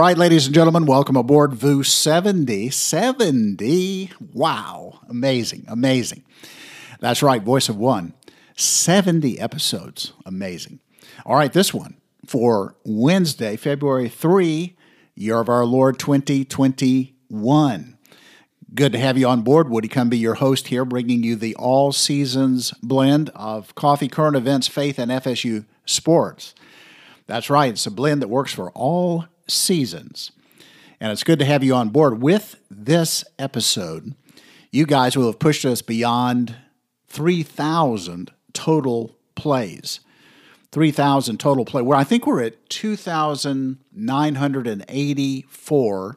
Right, ladies and gentlemen, welcome aboard VU 70. 70. Wow. Amazing. Amazing. That's right, Voice of One. 70 episodes. Amazing. All right, this one for Wednesday, February 3, year of our Lord 2021. Good to have you on board. Woody Cumby, your host here, bringing you the all seasons blend of coffee, current events, faith, and FSU sports. That's right, it's a blend that works for all seasons. And it's good to have you on board. With this episode, you guys will have pushed us beyond 3,000 total plays. 3,000 total play. Where I think we're at 2,984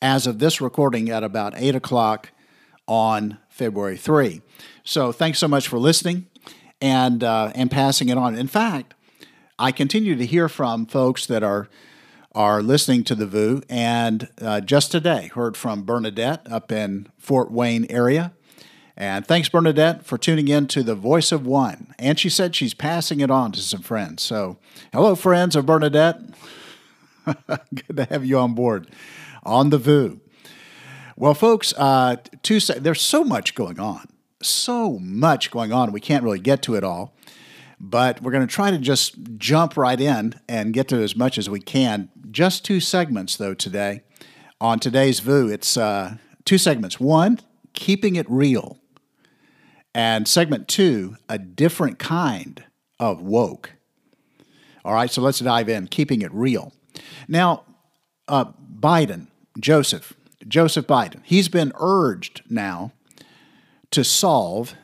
as of this recording at about 8 o'clock on February 3. So thanks so much for listening and, uh, and passing it on. In fact, I continue to hear from folks that are are listening to the VU, and uh, just today heard from Bernadette up in Fort Wayne area. And thanks, Bernadette, for tuning in to the Voice of One. And she said she's passing it on to some friends. So, hello, friends of Bernadette. Good to have you on board on the VU. Well, folks, uh, Tuesday, there's so much going on. So much going on. We can't really get to it all. But we're going to try to just jump right in and get to as much as we can. Just two segments, though, today. On today's VU, it's uh, two segments. One, keeping it real. And segment two, a different kind of woke. All right, so let's dive in, keeping it real. Now, uh, Biden, Joseph, Joseph Biden, he's been urged now to solve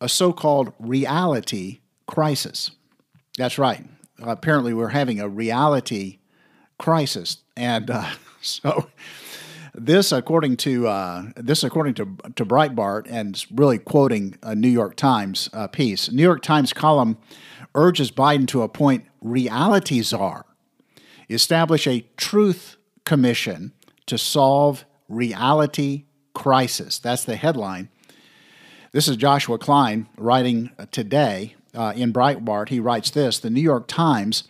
a so called reality crisis. That's right. Uh, apparently, we're having a reality crisis, and uh, so this, according to uh, this, according to to Breitbart, and really quoting a New York Times uh, piece. New York Times column urges Biden to appoint reality czar, establish a truth commission to solve reality crisis. That's the headline. This is Joshua Klein writing today uh, in Breitbart, he writes this The New York Times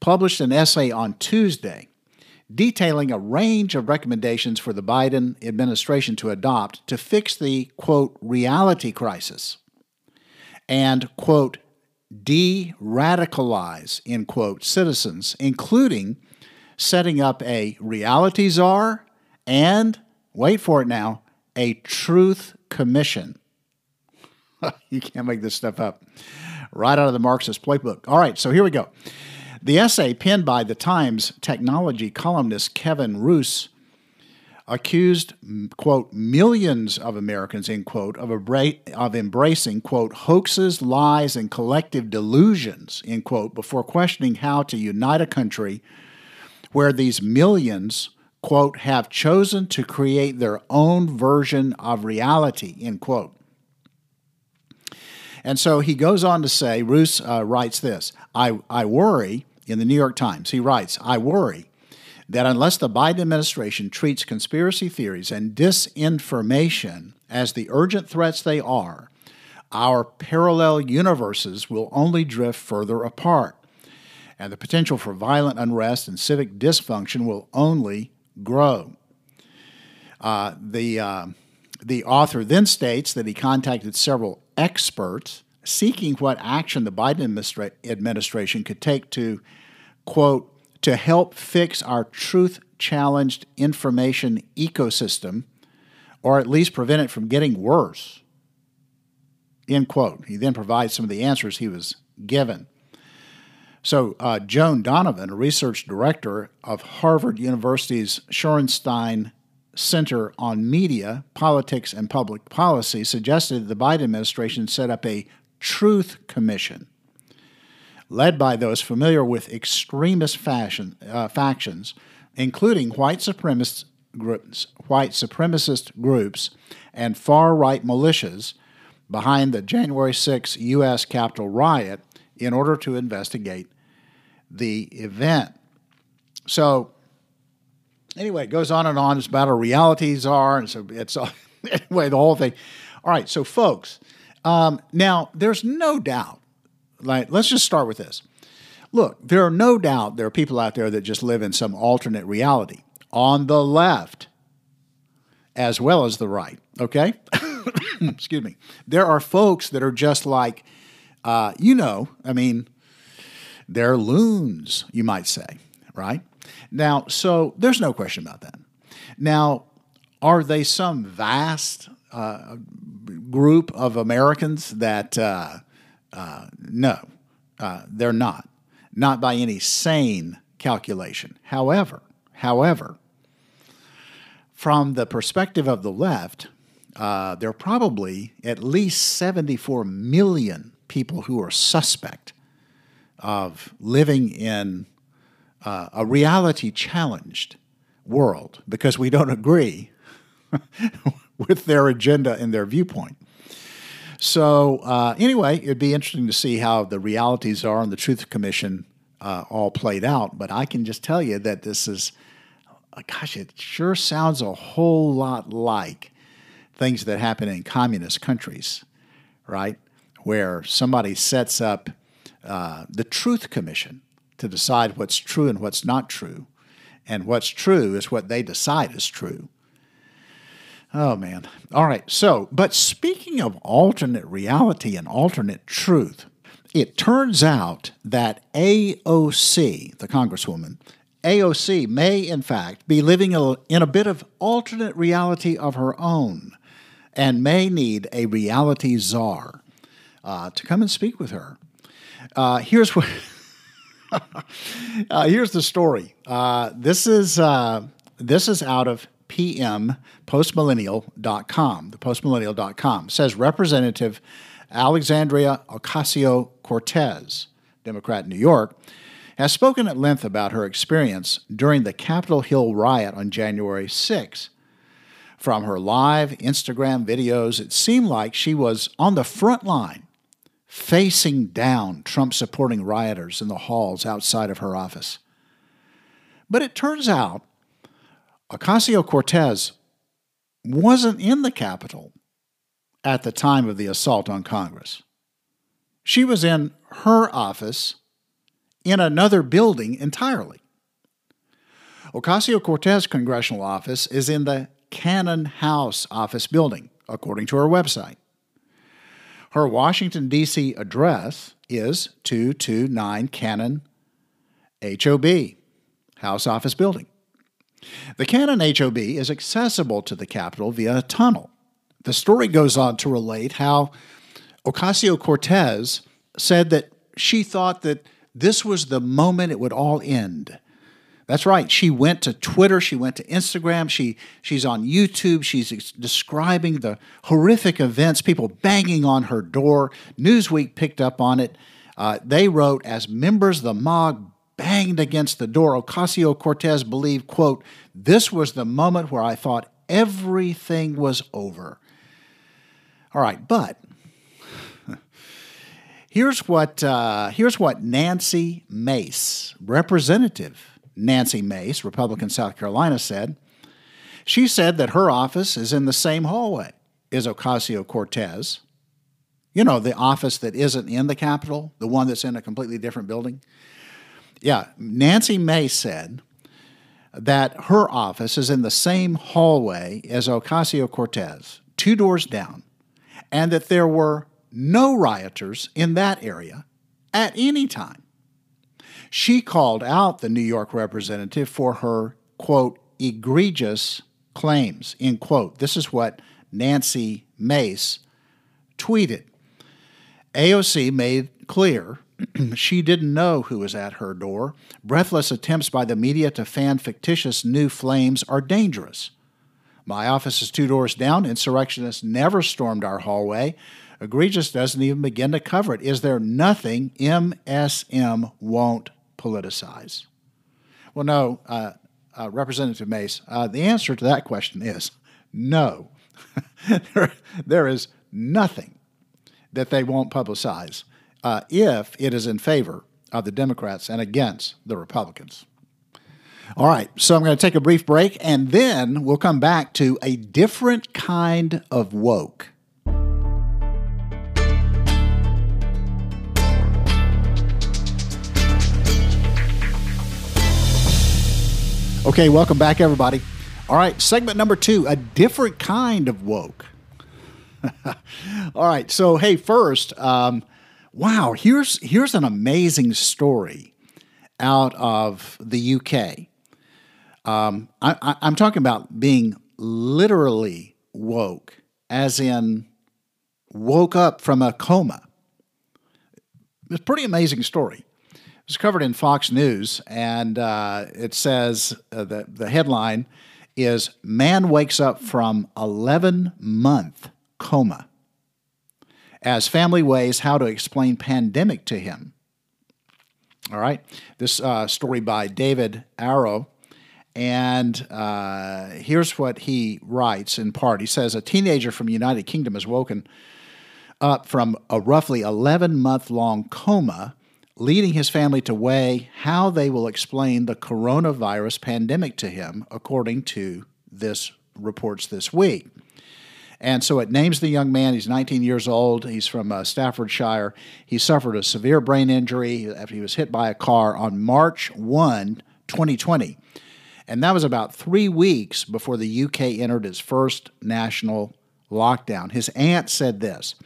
published an essay on Tuesday detailing a range of recommendations for the Biden administration to adopt to fix the, quote, reality crisis and, quote, de radicalize, end quote, citizens, including setting up a reality czar and, wait for it now, a truth commission. you can't make this stuff up right out of the Marxist playbook. All right, so here we go. The essay penned by the Times technology columnist Kevin Roose accused, quote, millions of Americans, end quote, of, of embracing, quote, hoaxes, lies, and collective delusions, end quote, before questioning how to unite a country where these millions, quote, have chosen to create their own version of reality, end quote. And so he goes on to say, Roose uh, writes this I, I worry, in the New York Times, he writes, I worry that unless the Biden administration treats conspiracy theories and disinformation as the urgent threats they are, our parallel universes will only drift further apart, and the potential for violent unrest and civic dysfunction will only grow. Uh, the, uh, the author then states that he contacted several experts seeking what action the Biden administra- administration could take to, quote, to help fix our truth challenged information ecosystem, or at least prevent it from getting worse. End quote. He then provides some of the answers he was given. So, uh, Joan Donovan, a research director of Harvard University's Shorenstein Center on Media, Politics, and Public Policy suggested the Biden administration set up a Truth Commission led by those familiar with extremist fashion, uh, factions, including white supremacist groups, white supremacist groups, and far-right militias behind the January 6 U.S. Capitol riot in order to investigate the event. So anyway, it goes on and on. It's about a reality czar, and so it's uh, anyway the whole thing. All right, so folks, um, now there's no doubt. Like, let's just start with this. Look, there are no doubt there are people out there that just live in some alternate reality on the left as well as the right, okay? Excuse me. There are folks that are just like, uh, you know, I mean, they're loons, you might say, right? Now, so there's no question about that. Now, are they some vast uh, group of Americans that, uh, uh no, uh, they're not not by any sane calculation. However, however, from the perspective of the left, uh, there are probably at least 74 million people who are suspect of living in uh, a reality challenged world because we don't agree with their agenda and their viewpoint. So, uh, anyway, it'd be interesting to see how the reality czar and the Truth Commission uh, all played out. But I can just tell you that this is, uh, gosh, it sure sounds a whole lot like things that happen in communist countries, right? Where somebody sets up uh, the Truth Commission to decide what's true and what's not true. And what's true is what they decide is true. Oh, man. All right. So, but speaking of alternate reality and alternate truth, it turns out that AOC, the Congresswoman, AOC may, in fact, be living in a bit of alternate reality of her own and may need a reality czar uh, to come and speak with her. Uh, here's what. uh, here's the story. Uh, this is uh, this is out of PM postmillennial.com. The postmillennial.com says Representative Alexandria Ocasio Cortez, Democrat in New York, has spoken at length about her experience during the Capitol Hill riot on January 6. From her live Instagram videos, it seemed like she was on the front line, facing down Trump supporting rioters in the halls outside of her office. But it turns out Ocasio Cortez wasn't in the Capitol at the time of the assault on Congress. She was in her office in another building entirely. Ocasio Cortez congressional office is in the Cannon House office building, according to her website. Her Washington, D.C. address is 229 Cannon HOB, House Office Building. The Cannon HOB is accessible to the Capitol via a tunnel. The story goes on to relate how Ocasio Cortez said that she thought that this was the moment it would all end. That's right. She went to Twitter, she went to Instagram, she she's on YouTube, she's describing the horrific events, people banging on her door. Newsweek picked up on it. Uh, they wrote, as members of the mob banged against the door, Ocasio Cortez believed, quote, this was the moment where I thought everything was over. All right, but here's what uh, here's what Nancy Mace, Representative Nancy Mace, Republican South Carolina, said. She said that her office is in the same hallway as Ocasio Cortez. You know, the office that isn't in the Capitol, the one that's in a completely different building. Yeah, Nancy Mace said that her office is in the same hallway as Ocasio Cortez, two doors down, and that there were no rioters in that area at any time. She called out the New York representative for her, quote, egregious claims, end quote. This is what Nancy Mace tweeted. AOC made clear she didn't know who was at her door. Breathless attempts by the media to fan fictitious new flames are dangerous. My office is two doors down. Insurrectionists never stormed our hallway. Egregious doesn't even begin to cover it. Is there nothing MSM won't politicize? Well, no, uh, uh, Representative Mace, uh, the answer to that question is no. there, there is nothing that they won't publicize uh, if it is in favor of the Democrats and against the Republicans. All right, so I'm going to take a brief break and then we'll come back to a different kind of woke. Okay, welcome back, everybody. All right, segment number two a different kind of woke. All right, so hey, first, um, wow, here's here's an amazing story out of the UK. Um, I, am talking about being literally woke, as in woke up from a coma. It's a pretty amazing story. It was covered in Fox News, and uh, it says uh, the, the headline is Man wakes up from 11 month coma as family weighs how to explain pandemic to him. All right, this uh, story by David Aaro. And uh, here's what he writes in part. He says, A teenager from United Kingdom has woken up from a roughly 11 month long coma, leading his family to weigh how they will explain the coronavirus pandemic to him, according to this reports this week. And so it names the young man. He's 19 years old. He's from uh, Staffordshire. He suffered a severe brain injury after he was hit by a car on March 1, 2020. And that was about three weeks before the UK entered its first national lockdown. His aunt said this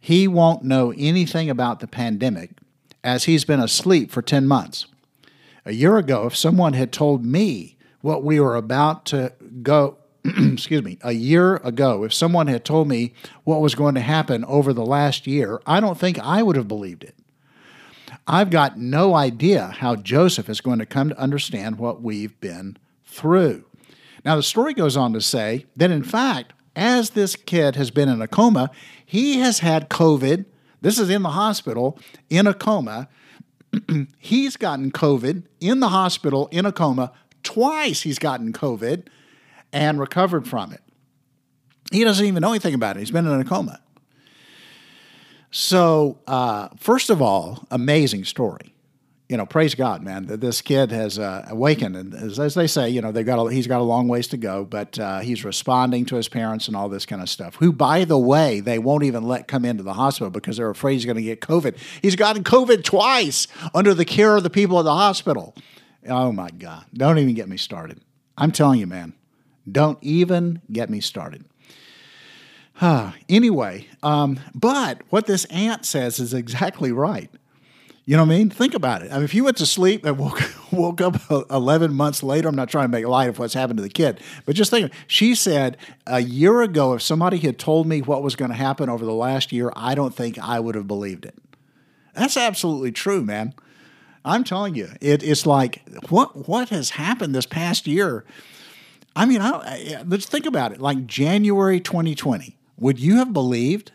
He won't know anything about the pandemic as he's been asleep for 10 months. A year ago, if someone had told me what we were about to go, excuse me, a year ago, if someone had told me what was going to happen over the last year, I don't think I would have believed it. I've got no idea how Joseph is going to come to understand what we've been through. Now, the story goes on to say that, in fact, as this kid has been in a coma, he has had COVID. This is in the hospital in a coma. he's gotten COVID in the hospital in a coma. Twice he's gotten COVID and recovered from it. He doesn't even know anything about it. He's been in a coma. So, uh, first of all, amazing story. You know, praise God, man, that this kid has uh, awakened, and as, as, they say, you know, they've got a, he's got a long ways to go, but uh, he's responding to his parents and all this kind of stuff. Who, by the way, they won't even let come into the hospital because they're afraid he's going to get COVID. He's gotten COVID twice under the care of the people at the hospital. Oh my God! Don't even get me started. I'm telling you, man, don't even get me started. anyway, um, but what this aunt says is exactly right. You know what I mean? Think about it. I mean, if you went to sleep and woke, woke up 11 months later, I'm not trying to make light of what's happened to the kid, but just think, she said a year ago, if somebody had told me what was going to happen over the last year, I don't think I would have believed it. That's absolutely true, man. I'm telling you, it, it's like what what has happened this past year. I mean, I, let's think about it. Like January 2020, would you have believed?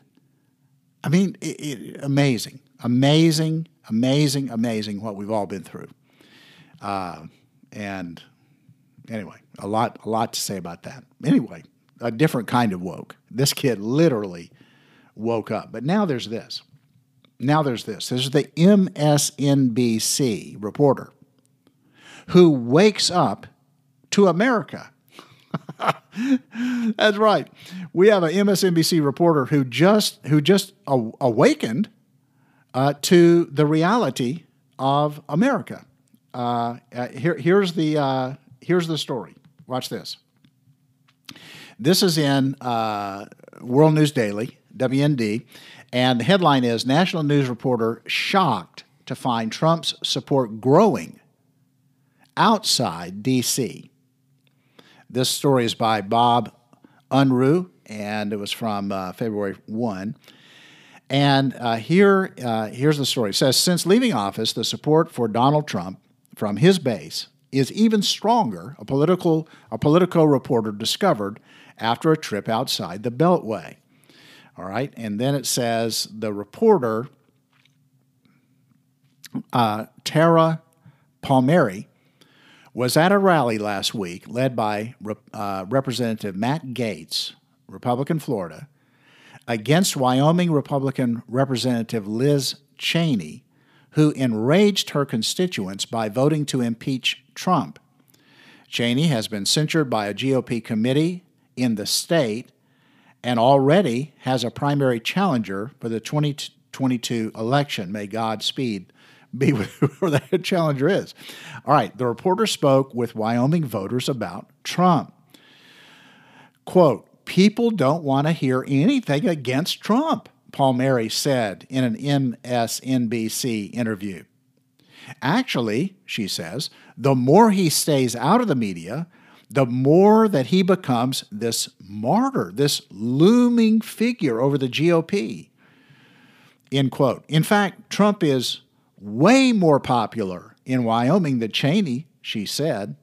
I mean, it, it, amazing, amazing, amazing, amazing what we've all been through. Uh, and anyway, a lot, a lot to say about that. Anyway, a different kind of woke. This kid literally woke up. But now there's this. Now there's this. This is the MSNBC reporter who wakes up to America. That's right. We have an MSNBC reporter who just who just awakened uh, to the reality of America. Uh, uh, here, here's the uh, here's the story. Watch this. This is in uh, World News Daily, WND, and the headline is National News Reporter shocked to find Trump's support growing outside D.C. This story is by Bob Unruh, and it was from uh, February 1. And uh, here, uh, here's the story. It says Since leaving office, the support for Donald Trump from his base is even stronger, a political, a Politico reporter discovered after a trip outside the Beltway. All right. And then it says the reporter, uh, Tara Palmieri, was at a rally last week led by uh, Representative Matt Gaetz, Republican Florida, against Wyoming Republican Representative Liz Cheney, who enraged her constituents by voting to impeach Trump. Cheney has been censured by a GOP committee in the state and already has a primary challenger for the 2022 election. May God speed be with where the challenger is. All right, the reporter spoke with Wyoming voters about Trump. Quote, people don't want to hear anything against Trump, Palmieri said in an MSNBC interview. Actually, she says, the more he stays out of the media, the more that he becomes this martyr, this looming figure over the GOP. End quote. In fact, Trump is way more popular in Wyoming than Cheney, she said.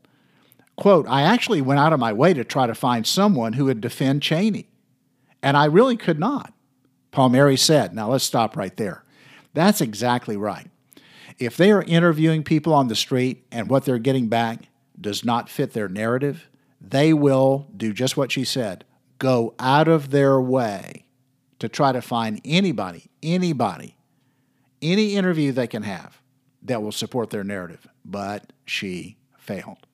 Quote, I actually went out of my way to try to find someone who would defend Cheney, and I really could not. Palmieri said, Now let's stop right there. That's exactly right. If they are interviewing people on the street and what they're getting back does not fit their narrative, they will do just what she said go out of their way to try to find anybody, anybody, any interview they can have that will support their narrative. But she failed.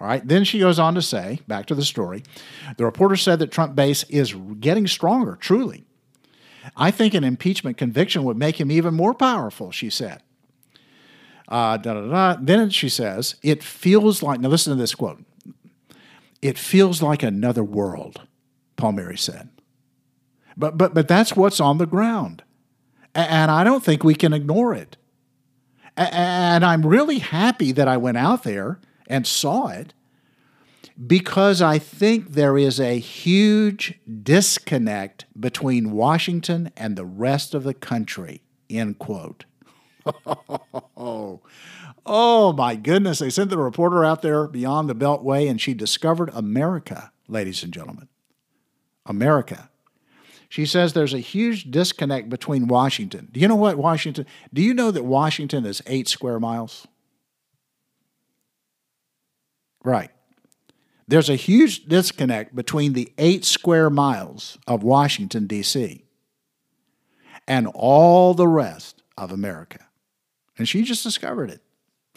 All right. Then she goes on to say, back to the story, the reporter said that Trump base is getting stronger, truly. I think an impeachment conviction would make him even more powerful, she said. Uh, da, da, da. Then she says, it feels like, now listen to this quote. It feels like another world, Palmieri said. But, but, but that's what's on the ground. And I don't think we can ignore it. And I'm really happy that I went out there and saw it because I think there is a huge disconnect between Washington and the rest of the country. End quote. oh, my goodness. They sent the reporter out there beyond the Beltway and she discovered America, ladies and gentlemen. America. She says there's a huge disconnect between Washington. Do you know what Washington? Do you know that Washington is eight square miles? Right. There's a huge disconnect between the eight square miles of Washington, D.C., and all the rest of America. And she just discovered it.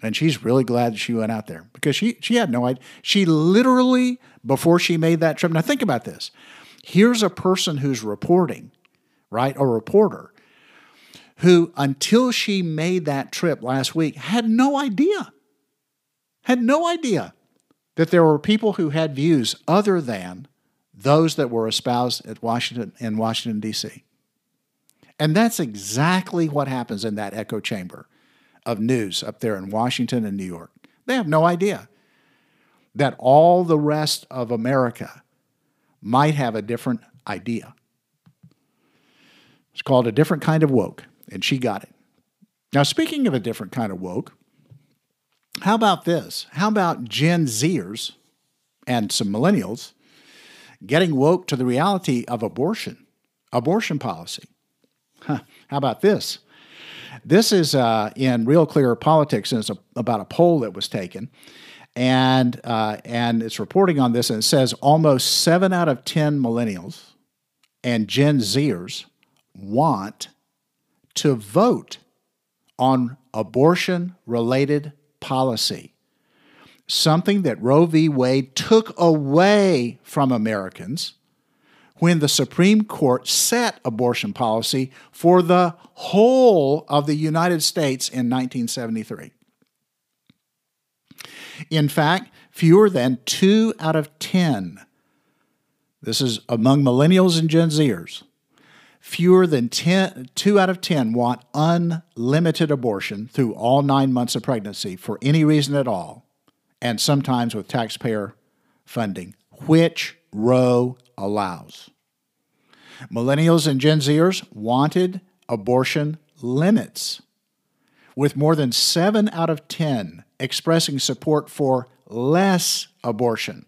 And she's really glad she went out there because she, she had no idea. She literally, before she made that trip, now think about this. Here's a person who's reporting, right? A reporter who, until she made that trip last week, had no idea, had no idea that there were people who had views other than those that were espoused at Washington in Washington, D.C. And that's exactly what happens in that echo chamber of news up there in Washington and New York. They have no idea that all the rest of America might have a different idea. It's called a different kind of woke, and she got it. Now, speaking of a different kind of woke, how about this? How about Gen Zers and some millennials getting woke to the reality of abortion, abortion policy? Huh. How about this? This is uh, in Real Clear Politics, and it's a, about a poll that was taken. And, uh, and it's reporting on this, and it says almost seven out of 10 millennials and Gen Zers want to vote on abortion related policy, something that Roe v. Wade took away from Americans when the Supreme Court set abortion policy for the whole of the United States in 1973. In fact, fewer than two out of 10, this is among millennials and Gen Zers, fewer than 10, 2 out of 10 want unlimited abortion through all nine months of pregnancy for any reason at all, and sometimes with taxpayer funding, which Roe allows. Millennials and Gen Zers wanted abortion limits, with more than 7 out of 10 expressing support for less abortion,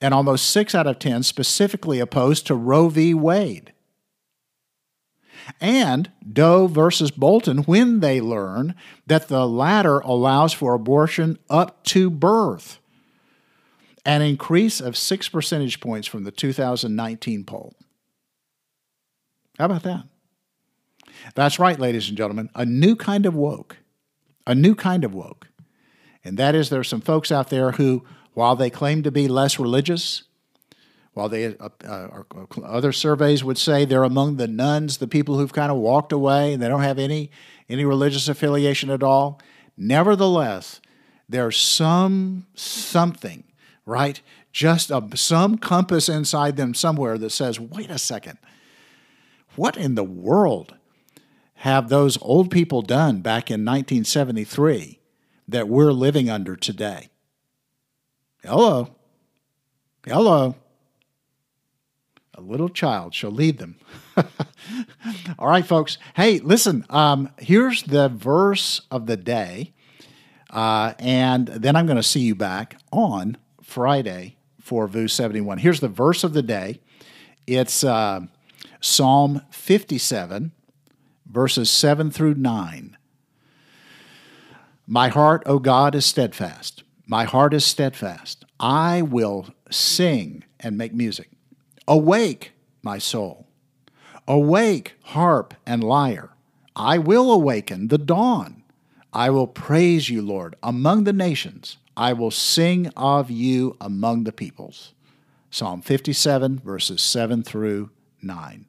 and almost 6 out of 10 specifically opposed to Roe v. Wade and Doe versus Bolton when they learn that the latter allows for abortion up to birth, an increase of six percentage points from the 2019 poll. How about that? That's right, ladies and gentlemen, a new kind of woke, a new kind of woke. And that is there are some folks out there who, while they claim to be less religious, While they, uh, uh, other surveys would say they're among the nones, the people who've kind of walked away and they don't have any, any religious affiliation at all. Nevertheless, there's some something, right? Just a, some compass inside them somewhere that says, wait a second, what in the world have those old people done back in 1973 that we're living under today? Hello. Hello. Little child shall lead them. All right, folks. Hey, listen, um, here's the verse of the day. Uh, and then I'm going to see you back on Friday for VU 71. Here's the verse of the day it's uh, Psalm 57, verses 7 through 9. My heart, O God, is steadfast. My heart is steadfast. I will sing and make music. Awake, my soul. Awake, harp and lyre. I will awaken the dawn. I will praise you, Lord, among the nations. I will sing of you among the peoples. Psalm 57, verses 7 through 9.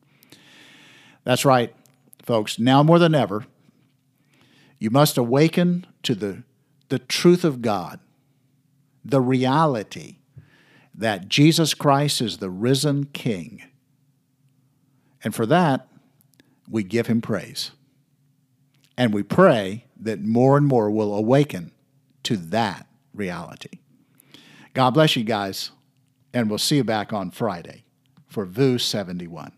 That's right, folks. Now more than ever, you must awaken to the, the truth of God, the reality that Jesus Christ is the risen King. And for that, we give him praise. And we pray that more and more will awaken to that reality. God bless you guys, and we'll see you back on Friday for VU 71.